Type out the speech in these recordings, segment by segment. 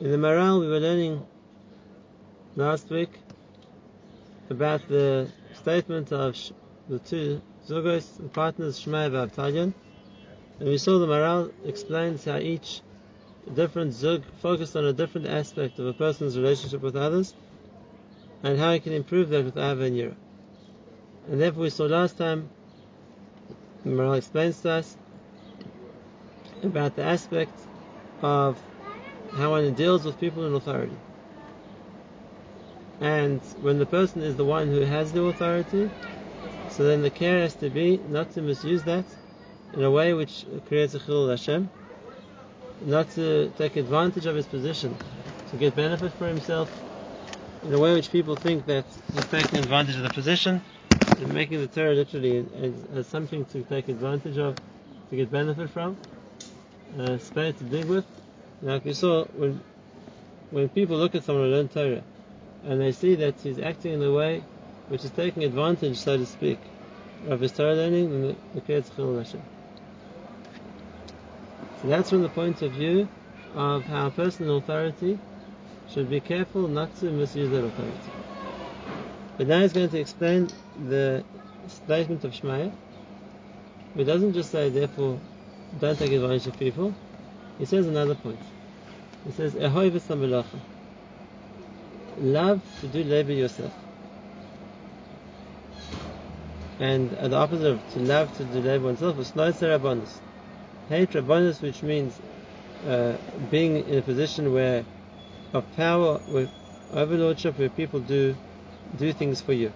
In the Maharal, we were learning last week about the statement of the two Zugos, the partners Shmai and Avtalion. And we saw the Maharal explains how each different Zug focused on a different aspect of a person's relationship with others and how he can improve that with Ava and Yira. And therefore we saw last time, the Maharal explains to us about the aspect of how one deals with people in authority. And when the person is the one who has the authority, so then the care has to be not to misuse that in a way which creates a chilul Hashem, not to take advantage of his position to get benefit for himself in a way which people think that he's taking advantage of the position and making the Torah literally as, as something to take advantage of, to get benefit from, uh, a spade to dig with. Like we saw when when people look at someone who learned Torah and they see that he's acting in a way which is taking advantage, so to speak, of his Torah learning, then it creates Hashem. So that's from the point of view of how a person authority should be careful not to misuse that authority. But now he's going to explain the statement of Shmaya. He doesn't just say, therefore, don't take advantage of people. He says another point. He says, v'samelacha. Love to do labor yourself. And the opposite of to love to do labor oneself is snoiser rabbanus. Hate rabbanus, which means uh, being in a position where of power, with overlordship, where people do do things for you.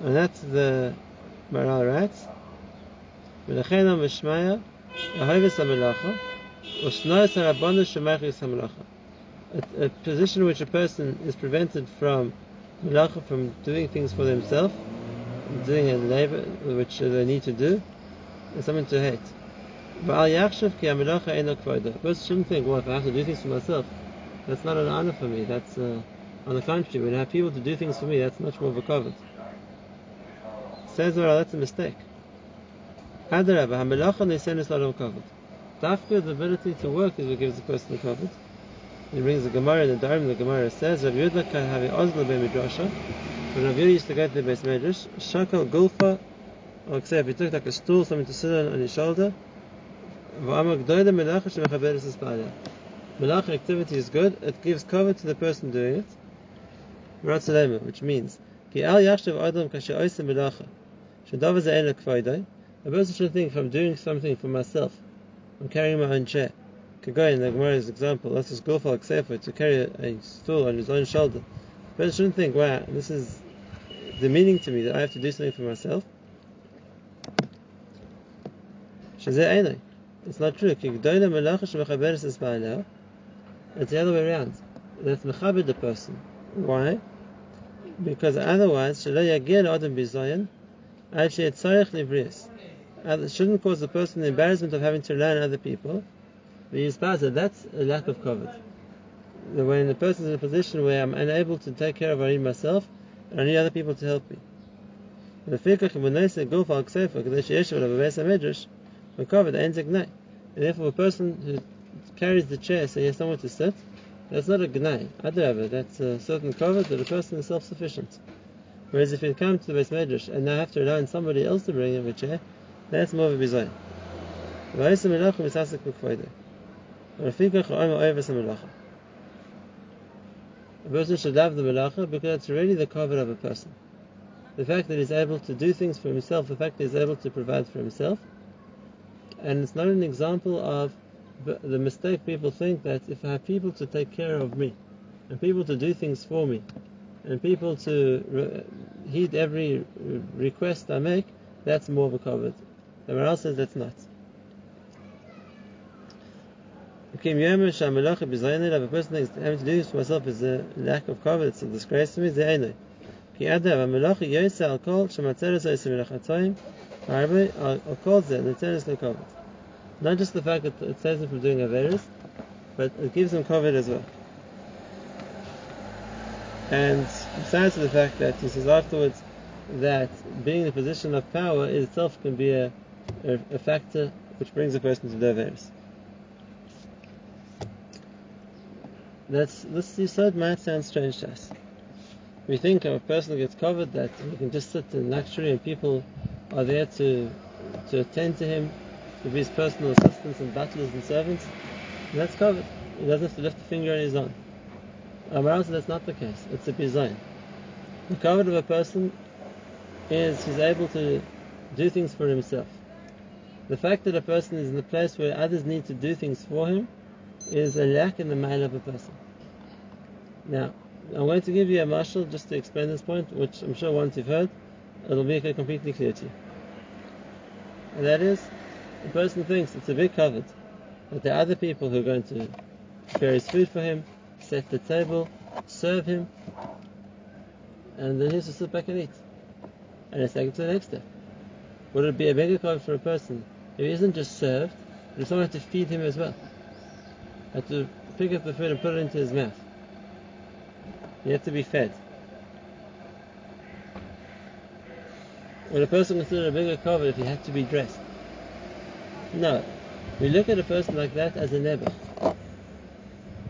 And that's the Maharal writes a, position position which a person is prevented from melacha, from doing things for themselves, doing a labor which they need to do, is something to hate. A person shouldn't think, well, if I have to do things for myself, that's not an honor for me. That's uh, on the contrary, when I have people to do things for me, that's much more of a covet. Says that's a mistake. Adarabah, ha-melacha nisen is not of a covet. Dafka, the ability to work is what gives the person a covet. He brings the Gemara the Dharm, the Gemara says, Rav Yehuda can have a ozla be midrasha. When Rav Yehuda used to go to the beis medrash, shakal gulfa, or except he took like a stool, something to sit on on his shoulder, v'amar gdoida melacha shemechaberes espalya. Melacha activity is good, it gives cover to the person doing it. Ratzalema, which means, ki al yachshav adam kashe oisa melacha, shedav ze ena kvaydai, a person should think, if I'm doing something for myself, I'm carrying my own chair, go in the Gemara's example, that's his gulfal ksefer, to carry a stool on his own shoulder. The person shouldn't think, wow, this is demeaning to me that I have to do something for myself. It's not true. It's the other way around. That's mechabed the person. Why? Because otherwise, it shouldn't cause the person the embarrassment of having to learn other people. Inspire that that's a lack of covet. When the person is in a position where I'm unable to take care of I need myself, and I need other people to help me. And therefore, a person who carries the chair so he has somewhere to sit, that's not a gnai. Adrava, that's a certain covet that a person is self-sufficient. Whereas if you come to the beis medrash and now have to rely on somebody else to bring him a chair, that's more of a bizayin. A person should love the melacha because it's really the covet of a person. The fact that he's able to do things for himself, the fact that he's able to provide for himself, and it's not an example of the mistake people think that if I have people to take care of me, and people to do things for me, and people to re- heed every request I make, that's more of a covet. The Maharal says that's not. Bizayin if a person thinks having to do this for myself is a lack of covet, it's a disgrace to me, Zayin. Ki Adav Amelacha Yosa Al Kol Shematzeres Oisim Melachatoyim Harbe Al Kol Zeh Netzeres Le. Not just the fact that it saves him from doing Averis, but it gives him covet as well. And besides the fact that he says afterwards that being in a position of power itself can be a, a, factor which brings a person to do Averis. That's this Yisod might sound strange to us. We think of a person who gets covered that he can just sit in luxury and people are there to to attend to him, to be his personal assistants and butlers and servants. And that's covered. He doesn't have to lift a finger on his own. Amar that's not the case. It's a bizayin. The covered of a person is he's able to do things for himself. The fact that a person is in a place where others need to do things for him is a lack in the mind of a person. Now, I'm going to give you a mashal just to explain this point, which I'm sure once you've heard, it'll make it completely clear to you. And that is, the person thinks it's a big covet, that there are other people who are going to prepare his food for him, set the table, serve him, and then he has to sit back and eat. And let's take it to the next step. Would it be a bigger covet for a person if he isn't just served, if someone had to feed him as well? You have to pick up the food and put it into his mouth. You have to be fed. Would a person consider a bigger cover if he had to be dressed? No. We look at a person like that as a nebuch.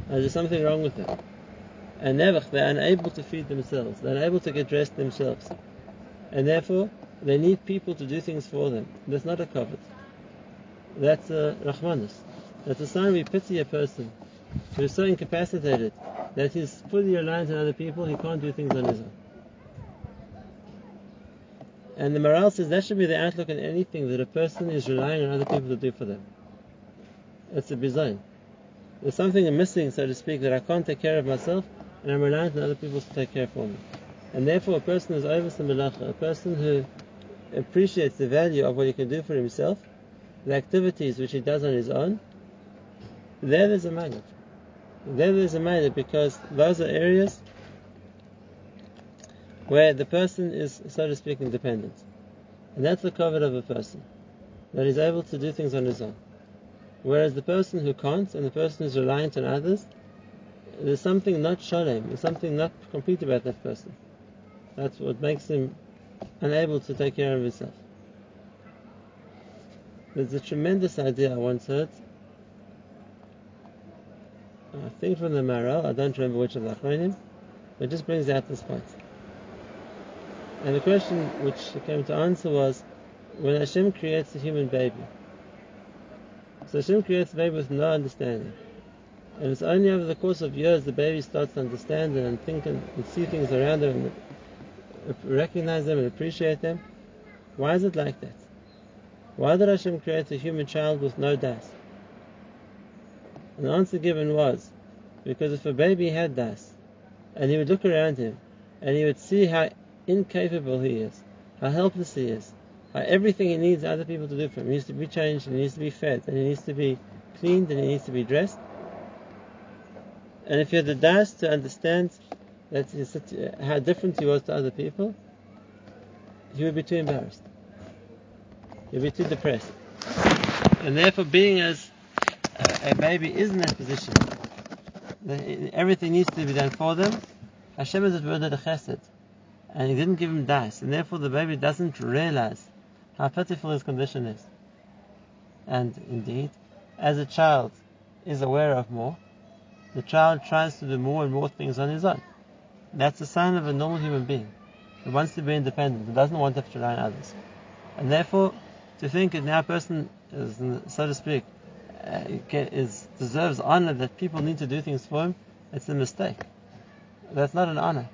As there's something wrong with them. A nebuch, they're unable to feed themselves. They're unable to get dressed themselves. And therefore, they need people to do things for them. That's not a covet. That's uh, a rachmanus. That's a sign we pity a person who is so incapacitated that he's fully reliant on other people, he can't do things on his own. And the Maharal says that should be the outlook on anything that a person is relying on other people to do for them. It's a bizayin. There's something missing, so to speak, that I can't take care of myself, and I'm reliant on other people to take care for me. And therefore, a person who's over melacha, a person who appreciates the value of what he can do for himself, the activities which he does on his own, there there's a magnet. There there's a magnet because those are areas where the person is, so to speak, independent. And that's the covet of a person, that he's able to do things on his own. Whereas the person who can't and the person who's reliant on others, there's something not shalem, there's something not complete about that person. That's what makes him unable to take care of himself. There's a tremendous idea I once heard. I think from the Maharal, I don't remember which of the Achronim, but it just brings out this point. And the question which came to answer was, when Hashem creates a human baby, so Hashem creates a baby with no understanding. And it's only over the course of years the baby starts to understand and think and, and see things around them and recognize them and appreciate them. Why is it like that? Why did Hashem create a human child with no das? And the answer given was, because if a baby had das, and he would look around him, and he would see how incapable he is, how helpless he is, how everything he needs other people to do for him. He needs to be changed, and he needs to be fed, and he needs to be cleaned, and he needs to be dressed. And if he had the das to understand that how different he was to other people, he would be too embarrassed. He would be too depressed. And therefore, being as a baby is in that position, everything needs to be done for them. Hashem is a chesed and he didn't give him das, and therefore the baby doesn't realize how pitiful his condition is. And indeed, as a child is aware of more, the child tries to do more and more things on his own. That's a sign of a normal human being who wants to be independent and doesn't want to have to rely on others. And therefore, to think that now a person is, so to speak, uh, is deserves honor that people need to do things for him, it's a mistake. That's not an honor.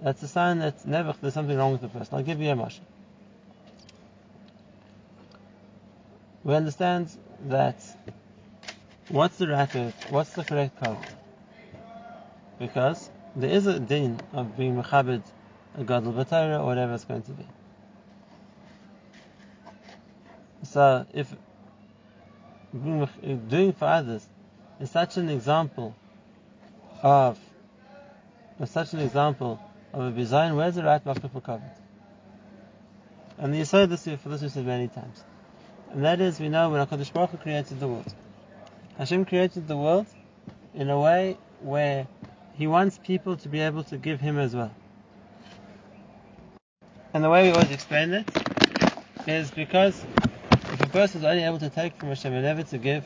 That's a sign that never there's something wrong with the person. I'll give you a mashal. We understand that what's the right what's the correct code? Because there is a din of being mechabed a gadol b'torah or whatever it's going to be. So if doing for others is such an example of such an example of a design, where's the right mafka for covet? And the say this for this we said many times. And that is, we know when HaKadosh Baruch Hu created the world. Hashem created the world in a way where He wants people to be able to give Him as well. And the way we always explain it is because if a person is only able to take from Hashem and never to give,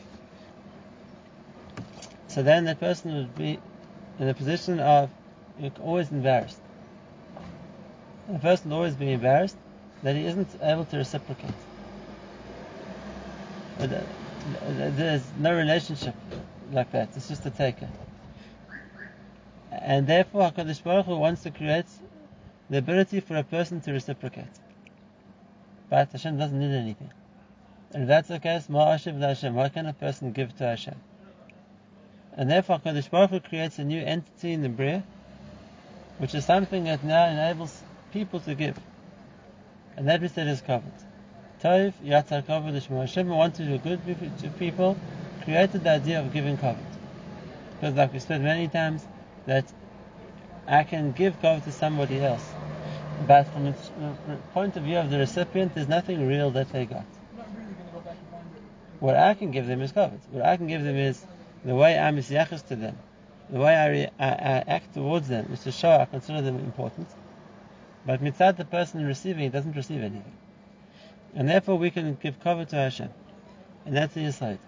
so then that person would be in a position of always embarrassed. The person always be embarrassed that he isn't able to reciprocate. Uh, there's no relationship like that. It's just a taker. And therefore, HaKadosh Baruch Hu wants to create the ability for a person to reciprocate. But Hashem doesn't need anything. And if that's the case, Ma Ashiv Hashem, what can a person give to Hashem? And therefore, HaKadosh Baruch Hu creates a new entity in the Bria, which is something that now enables people to give. And that we said is covered. Tov, Yatzar covered, Hashem wanted to do good to people, created the idea of giving covered. Because like we said many times, that I can give covered to somebody else. But from the uh, point of view of the recipient, there's nothing real that they got. What I can give them is covered. What I can give them is the way I'm misyachas to them, the way I, re- I, I, act towards them is to show I consider them important. But mitzad the person receiving it doesn't receive anything. And therefore we can give cover to Hashem. And that's the aside.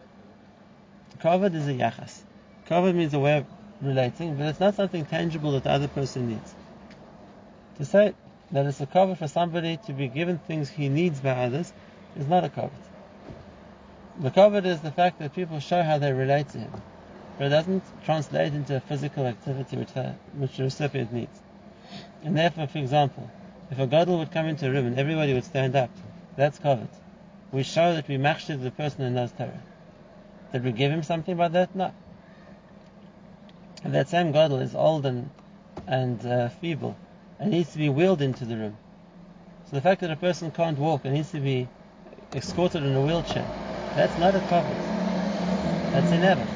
Covered is a yachas. Covered means a way of relating, but it's not something tangible that the other person needs. To say that it's a cover for somebody to be given things he needs by others is not a cover. The cover is the fact that people show how they relate to him, but it doesn't translate into a physical activity which, the, which the recipient needs. And therefore, for example, if a gadol would come into a room and everybody would stand up, that's covered. We show that we machshir the person who knows Torah. Did we give him something by that? No. And that same gadol is old and, and uh, feeble and needs to be wheeled into the room. So the fact that a person can't walk and needs to be escorted in a wheelchair, that's not a cover. That's an ever.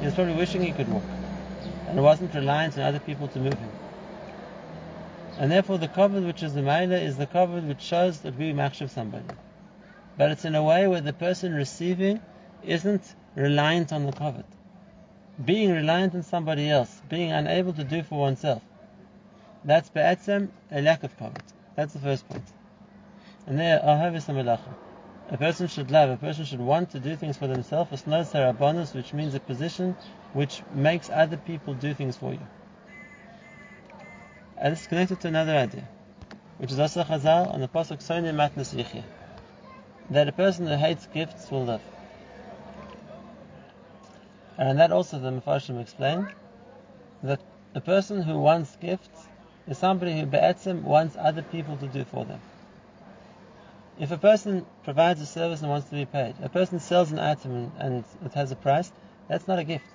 He was probably wishing he could walk and wasn't reliant on other people to move him. And therefore, the cover which is the Maila is the cover which shows that we machshav somebody. But it's in a way where the person receiving isn't reliant on the covet. Being reliant on somebody else, being unable to do for oneself, that's be'etzem a lack of covet. That's the first point. And there, ahavis melacha. A person should love, a person should want to do things for themselves, osnos harabanos, which means a position which makes other people do things for you. And this is connected to another idea, which is also Chazal on the pasuk Soni Matnas Yichya, that a person who hates gifts will live. And that also the Mepharshim explain that a person who wants gifts is somebody who be'etzim wants other people to do for them. If a person provides a service and wants to be paid, a person sells an item and, and it has a price, that's not a gift.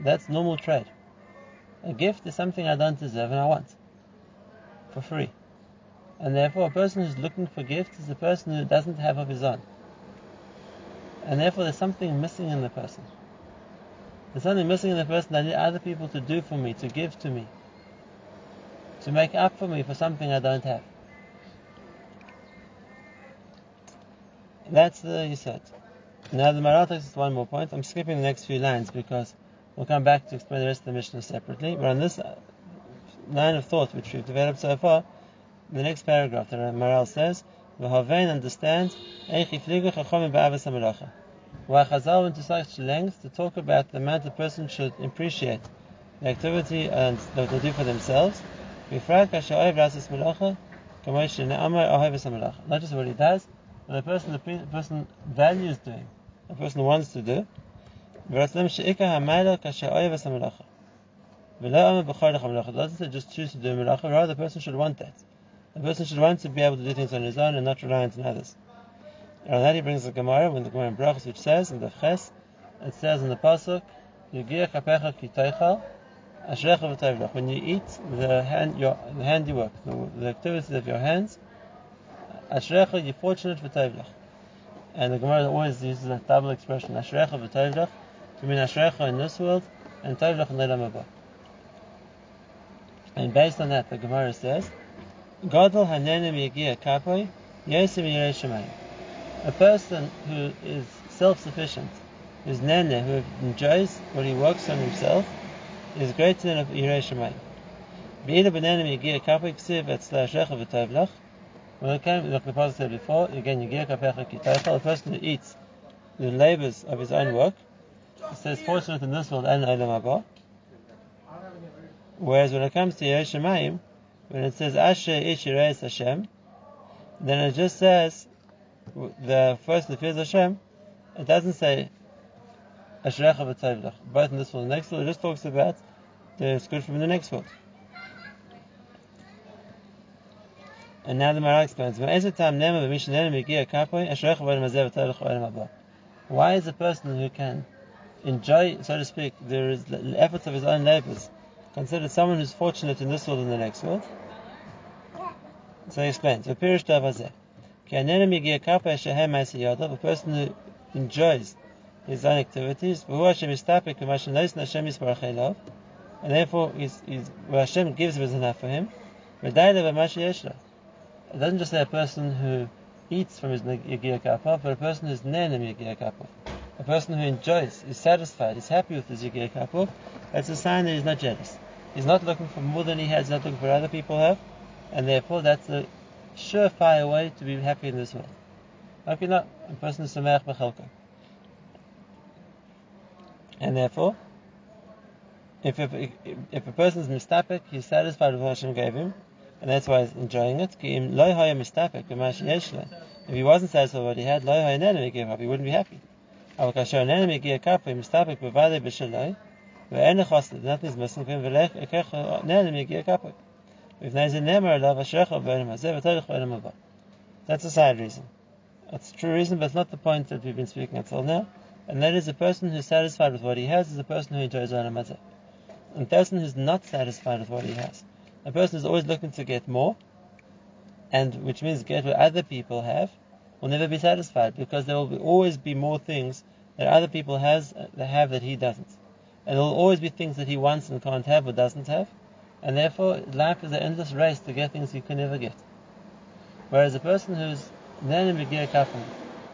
That's normal trade. A gift is something I don't deserve and I want for free. And therefore, a person who's looking for gifts is a person who doesn't have of his own. And therefore, there's something missing in the person. There's something missing in the person that I need other people to do for me, to give to me, to make up for me for something I don't have. That's the Yisod. Now the Maharal takes one more point. I'm skipping the next few lines because We'll come back to explain the rest of the Mishnah separately. But on this uh, line of thought which we've developed so far, the next paragraph, the Maharal says, V'havein understands why Chazal went to such lengths to talk about the amount a person should appreciate the activity and that they do for themselves. Not just what he does, the person the person values doing, the person wants to do. doesn't say just choose to do melacha, rather the person should want that. The person should want to be able to do things on his own and not reliant on others. And that he brings the Gemara, when the Gemara in Brachos, which says in the Ches, it says in the Pasuk, When you eat the hand, your the handiwork, the, the activities of your hands, Ashrecha, for Tevlach. And the Gemara always uses a double expression, Ashrecha v'Tevlach, to mean Ashrecha in this world and Tovlach in Haba. And based on that, the Gemara says, Gadol hanenim yegia kapoi yosim yirei A person who is self-sufficient, who's nene, who enjoys what he works on himself, is greater than yirei shemayim. Be'ila b'nenim yegia kapoi ksiv et slashrecha v'tovlach. When it came, like the Pastor said before, again, yegia kapecha a person who eats the labors of his own work, says fortunate in this world and Olam Haba. Whereas when it comes to Yerushalayim, when it says Asher Ish Yireis Hashem, then it just says the first the fears Hashem. It doesn't say Ashrecha v'Tovlach. Both in this world and the next world, it just talks about the good from the next world. And now the Maharal explains, Why is a person who can enjoy, so to speak, the efforts of his own labors, considered someone who's fortunate in this world and the next world? So he explains, a person who enjoys his own activities, and therefore he's, he's, what Hashem gives him is enough for him. It doesn't just say a person who eats from his Yagir Kappa, but a person who's Nenem Yagir Kappa. A person who enjoys, is satisfied, is happy with his Yagir Kappa, that's a sign that he's not jealous. He's not looking for more than he has, he's not looking for other people have, and therefore that's a surefire way to be happy in this world. Hope you're not. A person is Sameach Bechelka. And therefore, if, if, if a person is mistapik, he's satisfied with what Hashem gave him, and that's why he's enjoying it. If he wasn't satisfied with what he had, he wouldn't be happy. Nothing is missing from him. That's a side reason. That's a true reason, but it's not the point that we've been speaking until now. And that is a person who's satisfied with what he has is a person who enjoys Olam. And a person who's not satisfied with what he has a person is always looking to get more, and which means get what other people have, will never be satisfied because there will be, always be more things that other people has uh, that have that he doesn't, and there will always be things that he wants and can't have or doesn't have, and therefore life is an endless race to get things he can never get. Whereas a person who's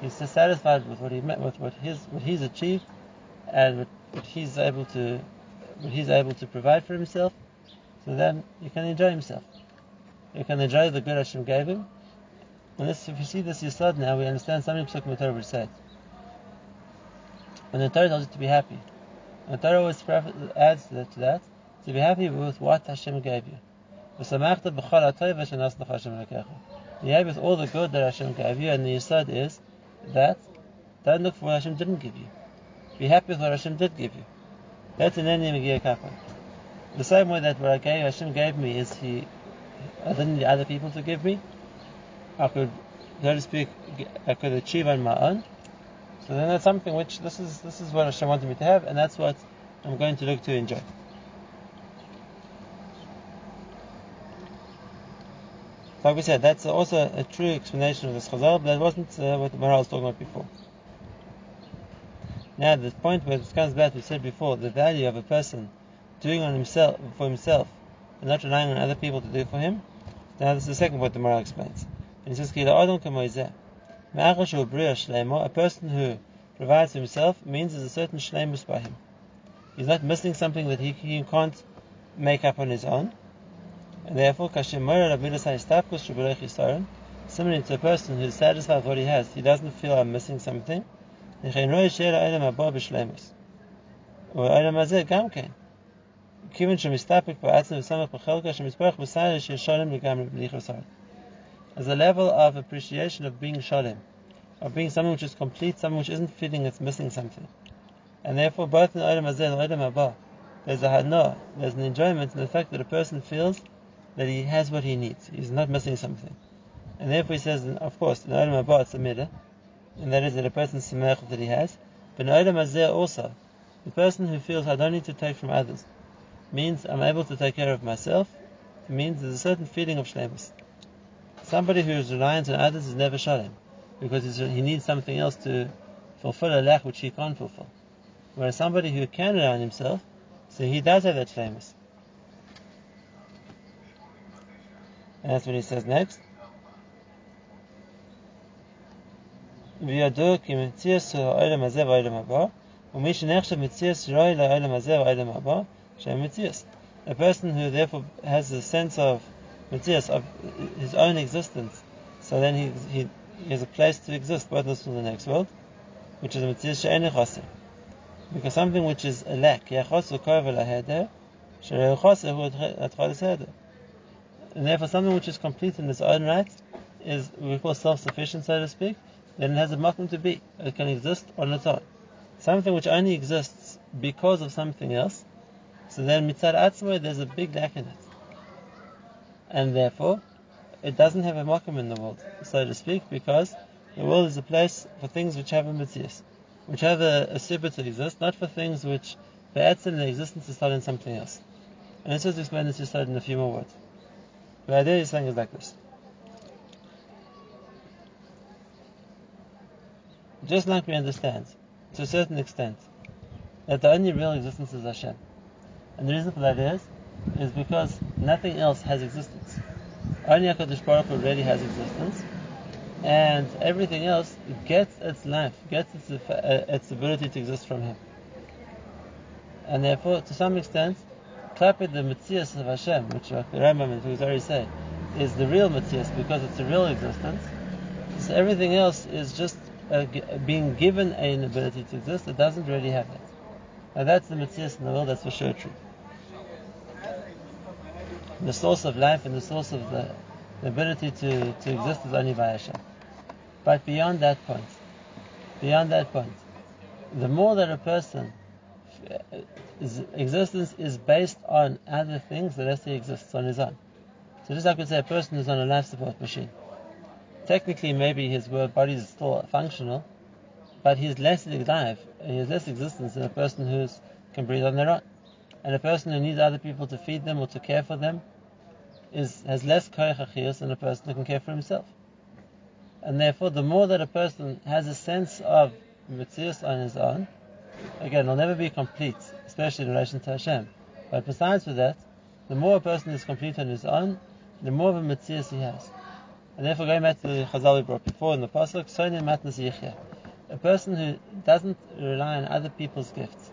he's satisfied with what he with what his what he's achieved, and what he's able to what he's able to provide for himself so then you can enjoy himself. You can enjoy the good Hashem gave him. And this, if you see this Yisod now, we understand something Psukim Torah which said. When the Torah tells you to be happy, and the Torah always adds to that, to be happy with what Hashem gave you. You're happy with all the good that Hashem gave you, and the Yisod is that don't look for what Hashem didn't give you. Be happy with what Hashem did give you. That's an enemy Kappa. The same way that what I gave, Hashem gave me is He, I didn't need other people to give me. I could, so to speak, I could achieve on my own. So then that's something which this is this is what Hashem wanted me to have, and that's what I'm going to look to enjoy. Like we said, that's also a true explanation of this chazal, but that wasn't uh, what Maharal was talking about before. Now, the point where this comes back, we said before, the value of a person doing on himself for himself and not relying on other people to do for him. Now this is the second point the Maharal explains. And he says, A person who provides for himself means there's a certain shlemus by him. He's not missing something that he, he can't make up on his own. And therefore, similarly to a person who's satisfied with what he has, he doesn't feel I'm missing something. כיוון שמסתפק בעצם ושמח בחלקה שמספרך בסייל שיהיה לגמרי בלי חסר. As a level of appreciation of being shalom, of being something which is complete, something which isn't feeling it's missing something. And therefore, both in Olam Hazeh and Olam Haba, there's a hana, there's an enjoyment in the fact that a person feels that he has what he needs, he's not missing something. And therefore, he says, of course, in Olam Haba it's a midah, and that is that a person's semech that he has. But in Olam Hazeh also, the person who feels I don't need to take from others, means I'm able to take care of myself. It means there's a certain feeling of shlemus. Somebody who is reliant on others is never shalom, because he needs something else to fulfill a lack which he can't fulfill. Whereas somebody who can rely on himself, so he does have that shlemus. And that's what he says next. וידוע כי מציאס העולם הזה והעולם הבא, ומי שנחשב מציאס רואי לעולם הזה והעולם הבא, a person who therefore has a sense of metzius, of his own existence, so then he, he, he has a place to exist both in this world and the next world, which is metzius Chaser. Because something which is a lack, yachos v'kov laheder, sherechos hu and therefore something which is complete in its own right is we call self-sufficient, so to speak, then it has a makom to be. It can exist on its own. Something which only exists because of something else, so then mitzad atzmo, there's a big lack in it. And therefore, it doesn't have a makom in the world, so to speak, because the world is a place for things which have a mitzvah, which have a, a to exist, not for things which, the in the existence is started in something else. And let's just explain this just in a few more words. The idea is saying is like this. Just like we understand, to a certain extent, that the only real existence is Hashem. And the reason for that is, is because nothing else has existence. Only HaKadosh Baruch Hu really has existence, and everything else gets its life, gets its, uh, its ability to exist from Him. And therefore, to some extent, Klapid the metzius of Hashem, which the Rambam and Fugazari say, is the real metzius because it's a real existence. So everything else is just uh, being given an ability to exist. It doesn't really have that. Now that's the metzius in the world, that's for sure true. The source of life and the source of the, the ability to, to exist is only by Hashem. But beyond that point, beyond that point, the more that a person uh, his existence is based on other things, the less he exists on his own. So just like we say a person is on a life support machine. Technically maybe his body is still functional, but he's less alive, he has less existence than a person who can breathe on their own. And a person who needs other people to feed them or to care for them is has less koyach than a person who can care for himself. And therefore, the more that a person has a sense of mitzvahs on his own, again, it'll never be complete especially in relation to Hashem. But besides for that, the more a person is complete on his own, the more of a mitzvah he has. And therefore, going back to the Chazal we brought before in the pasuk, Sonim Matnas Yichya, a person who doesn't rely on other people's gifts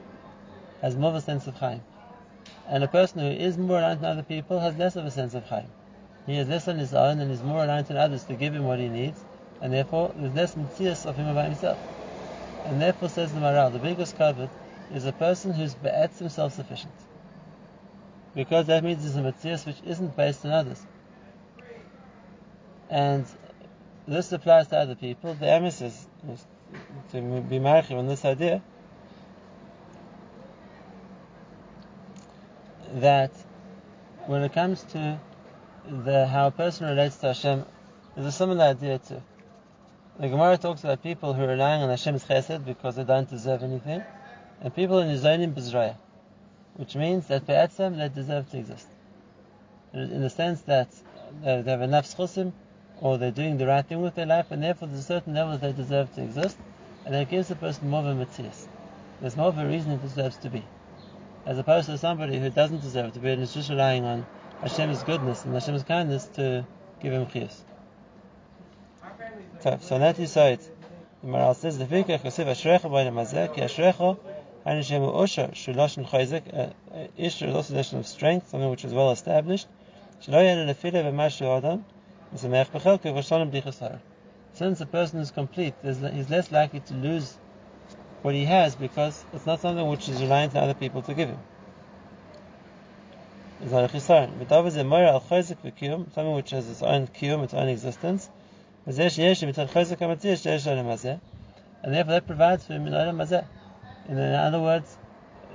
has more of a sense of Chaim. And a person who is more reliant on other people has less of a sense of Chaim. He has less on his own and is more reliant on others to give him what he needs, and therefore there's less mitzvah of him about himself. And therefore, says the Maharal, the biggest covet is a person who's be'etzim himself sufficient. Because that means it's a mitzvah which isn't based on others. And this applies to other people. The emes is, is to be marchim on this idea that when it comes to the how a person relates to Hashem, there's a similar idea too. The Gemara talks about people who are relying on Hashem's chesed because they don't deserve anything and people in Nizonim Bizraya, which means that Be'etzem they deserve to exist. In the sense that uh, they have enough schusim, or they're doing the right thing with their life, and therefore there's a certain level they deserve to exist, and that gives the person more of a mitzvah. There's more of a reason it deserves to be. As opposed to somebody who doesn't deserve to be and is just relying on Hashem's goodness and Hashem's kindness to give him chiyus. So, on that side, the Maharal says, the Fikach Yosef Ashrecha B'Olam Hazeh, Ki Ashrecha Hanishim Osha Shuloshin Chayzik, uh, uh, Ish is also a notion of strength, something which is well established. Shloyan Nefile V'Mashu Adam, Misamech B'Chelke V'Shalom B'Chasar. Since a person is complete, he's less likely to lose what he has because it's not something which is reliant on other people to give him. It's not a chisaron. But David a moira v'kiyum, something which has its own kiyum, its own existence. And therefore that provides for him in olam hazeh. In other words,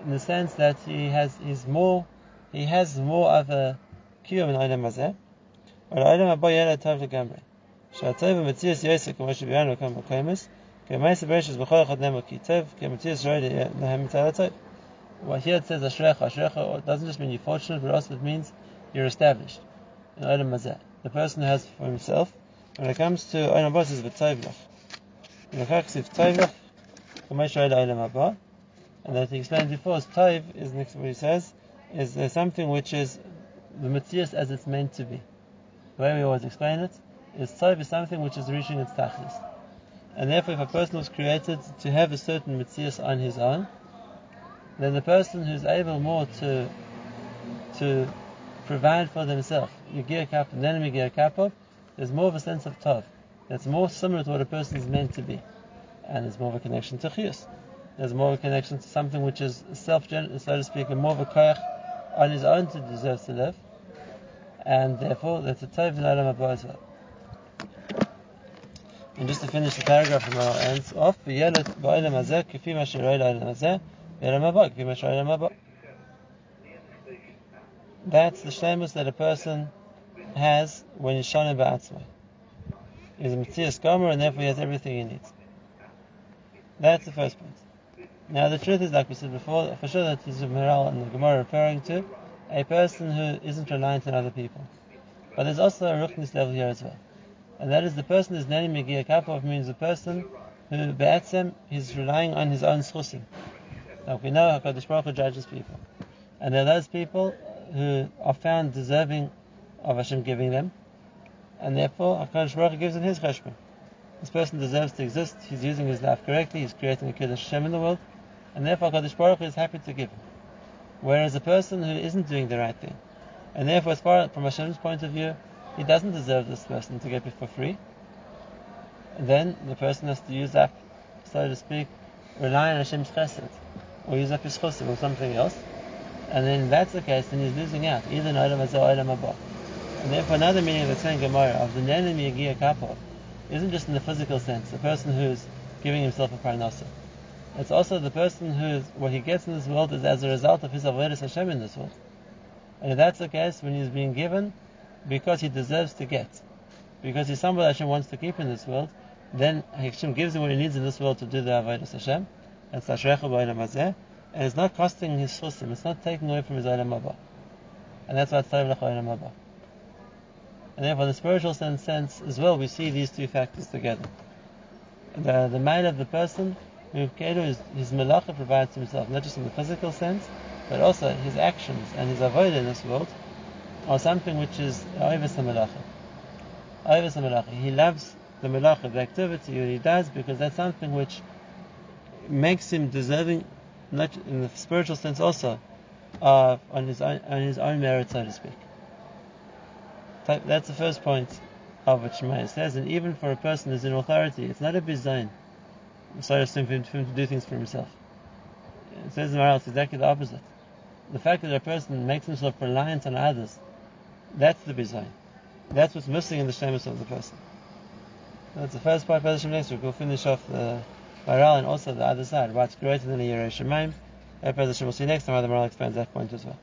in the sense that he has he's more he has more of a kiyum in olam hazeh. But olam haba yada tov legamrei. Shatov v'matzias yosef k'moshe b'yanu k'mokaimus. What here it says Ashrecha. Ashrecha doesn't just mean you're fortunate, but also it means you're established. In Olam Hazeh. The person who has for himself. When it comes to Olam Haba, it says V'tzayvlach. And that he explained before, Tayv is next what he says, is something which is the metzius as it's meant to be. The way we always explain it is Tayv is something which is reaching its Tachlis. And therefore, if a person was created to have a certain mitzias on his own, then the person who's able more to to provide for themselves, you gear kap and then we gear kap there's more of a sense of tov. That's more similar to what a person is meant to be and there's more of a connection to chiyus. There's more of a connection to something which is self, so to speak, and more of a koyach on his own to deserve to live, and therefore that's a tov in Haba as well. And just to finish the paragraph from ends off. That's the shlemus that a person has when he's shonen ba'atzmai. He's a metzius Gomer and therefore he has everything he needs. That's the first point. Now the truth is, like we said before, for sure that is Maharal and the Gemara referring to a person who isn't reliant on other people. But there's also a ruchnis level here as well. And that is the person who's Nani Megia Kapov means the person who Be'etzem is relying on his own schusim. Now we know HaKadosh Baruch Hu judges people. And there are those people who are found deserving of Hashem giving them, and therefore HaKadosh Baruch Hu gives them his cheshbon. This person deserves to exist, he's using his life correctly, he's creating a Kiddush Hashem in the world, and therefore HaKadosh Baruch Hu is happy to give him. Whereas a person who isn't doing the right thing, and therefore as far from Hashem's point of view, he doesn't deserve this person to get it for free, then the person has to use up, so to speak, rely on Hashem's chesed, or use up his chosim or something else, and then if that's the case, then he's losing out, either in Hazeh or Olam Haba. And therefore another meaning of the same Gemara, of the Nenem Yegia Kapov, isn't just in the physical sense, the person who's giving himself a parnasa. It's also the person who's, what he gets in this world is as a result of his avodas Hashem in this world. And if that's the case, when he's being given, because he deserves to get, because he's somebody Hashem wants to keep in this world, then Hashem gives him what he needs in this world to do the avodas Hashem. Hazeh. And it's not costing his chusim, it's not taking away from his Olam Haba. And that's why it's Tov Olam. And therefore, in the spiritual sense, sense as well, we see these two factors together. The, the mind of the person who his, his malacha provides himself, not just in the physical sense, but also his actions and his avodah in this world are something which is oivas malacha. Oivas malacha. He loves the malacha, the activity that he does, because that's something which makes him deserving, not in the spiritual sense also, uh, on his own, on his own merit, so to speak. That's the first point of what Shemaiah says, and even for a person who's in authority, it's not a bizayin, so to for him, for him to do things for himself. It says in Maharal, it's exactly the opposite. The fact that a person makes himself reliant on others, that's the bizayin. That's what's missing in the shemus of the person. That's the first part the next week. We'll finish off the Maharal and also the other side, What's greater than a Yerei Shemaim. We'll see next time how the Maharal explains that point as well.